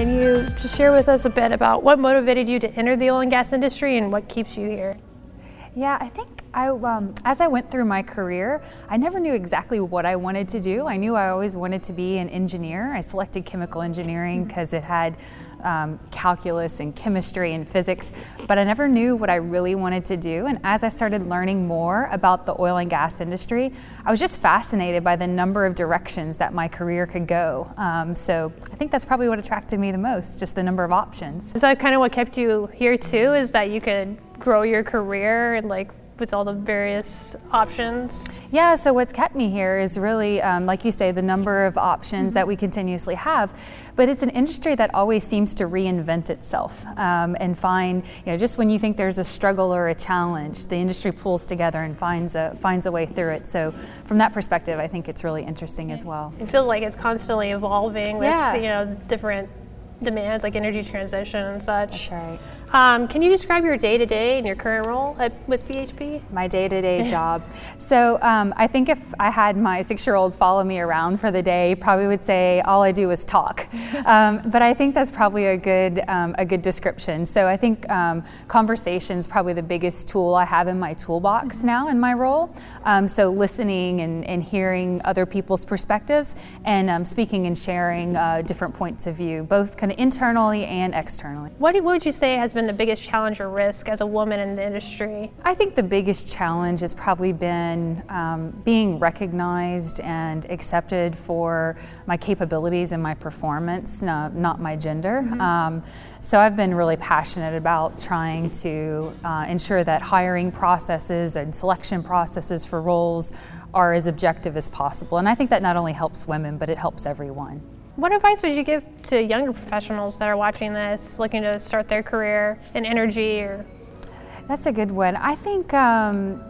Can you just share with us a bit about what motivated you to enter the oil and gas industry and what keeps you here? Yeah, I think I, um, as I went through my career, I never knew exactly what I wanted to do. I knew I always wanted to be an engineer. I selected chemical engineering because it had um, calculus and chemistry and physics, but I never knew what I really wanted to do. And as I started learning more about the oil and gas industry, I was just fascinated by the number of directions that my career could go. Um, so I think that's probably what attracted me the most, just the number of options. So kind of what kept you here too? Is that you could grow your career and like with all the various options? Yeah, so what's kept me here is really, um, like you say, the number of options mm-hmm. that we continuously have. But it's an industry that always seems to reinvent itself um, and find, you know, just when you think there's a struggle or a challenge, the industry pulls together and finds a finds a way through it. So from that perspective, I think it's really interesting as well. It feels like it's constantly evolving with yeah. you know different demands like energy transition and such. That's right. Um, can you describe your day to day and your current role at, with BHP? My day to day job. So um, I think if I had my six year old follow me around for the day, probably would say all I do is talk. um, but I think that's probably a good um, a good description. So I think um, conversation is probably the biggest tool I have in my toolbox mm-hmm. now in my role. Um, so listening and, and, hearing other people's perspectives and speaking and sharing uh, different points of view, both kind of internally and externally. What, would you say has been the biggest challenge or risk as a woman in the industry? I think the biggest challenge has probably been um, being recognized and accepted for my capabilities and my performance, not, not my gender. Mm-hmm. Um, so I've been really passionate about trying to uh, ensure that hiring processes and selection processes for roles are as objective as possible. And I think that not only helps women, but it helps everyone. What advice would you give to younger professionals that are watching this, looking to start their career in energy or? That's a good one. I think um,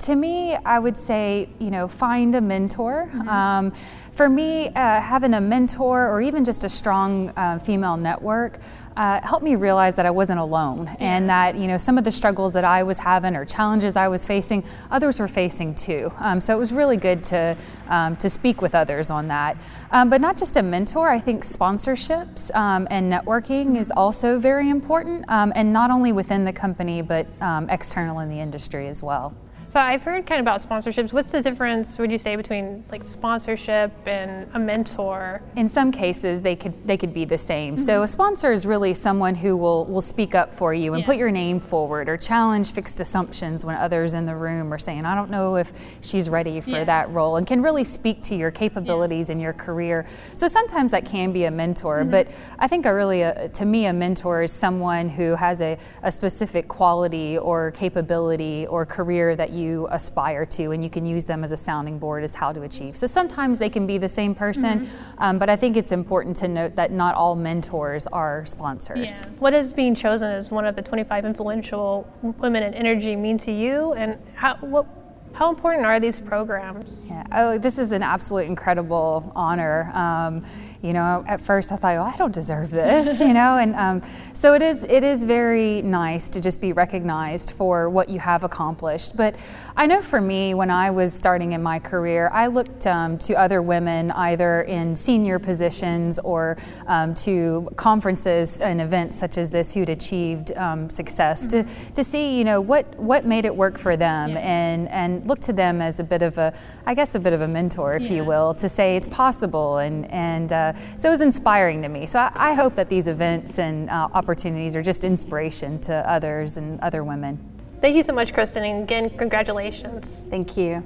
to me, I would say, you know, find a mentor. Mm-hmm. Um, for me, uh, having a mentor or even just a strong uh, female network uh, helped me realize that I wasn't alone yeah. and that, you know, some of the struggles that I was having or challenges I was facing, others were facing too. Um, so it was really good to, um, to speak with others on that. Um, but not just a mentor, I think sponsorships um, and networking mm-hmm. is also very important, um, and not only within the company, but um, external in the industry as well. So I've heard kind of about sponsorships. What's the difference, would you say, between like sponsorship and a mentor? In some cases, they could they could be the same. Mm-hmm. So a sponsor is really someone who will will speak up for you and yeah. put your name forward or challenge fixed assumptions when others in the room are saying, I don't know if she's ready for yeah. that role, and can really speak to your capabilities yeah. in your career. So sometimes that can be a mentor, mm-hmm. but I think a really a, to me a mentor is someone who has a, a specific quality or capability or career that you you aspire to, and you can use them as a sounding board as how to achieve. So sometimes they can be the same person, mm-hmm. um, but I think it's important to note that not all mentors are sponsors. Yeah. What is being chosen as one of the 25 influential women in energy mean to you, and how what how important are these programs? Yeah. Oh, this is an absolute incredible honor. Um, you know, at first I thought, oh, I don't deserve this, you know, and um, so it is. It is very nice to just be recognized for what you have accomplished. But I know for me, when I was starting in my career, I looked um, to other women either in senior positions or um, to conferences and events such as this who'd achieved um, success mm-hmm. to, to see, you know, what what made it work for them, yeah. and and look to them as a bit of a, I guess, a bit of a mentor, if yeah. you will, to say it's possible and and. Uh, so it was inspiring to me. So I, I hope that these events and uh, opportunities are just inspiration to others and other women. Thank you so much, Kristen, and again, congratulations. Thank you.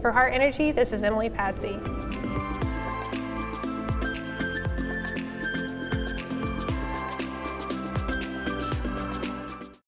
For Hart Energy, this is Emily Patsy.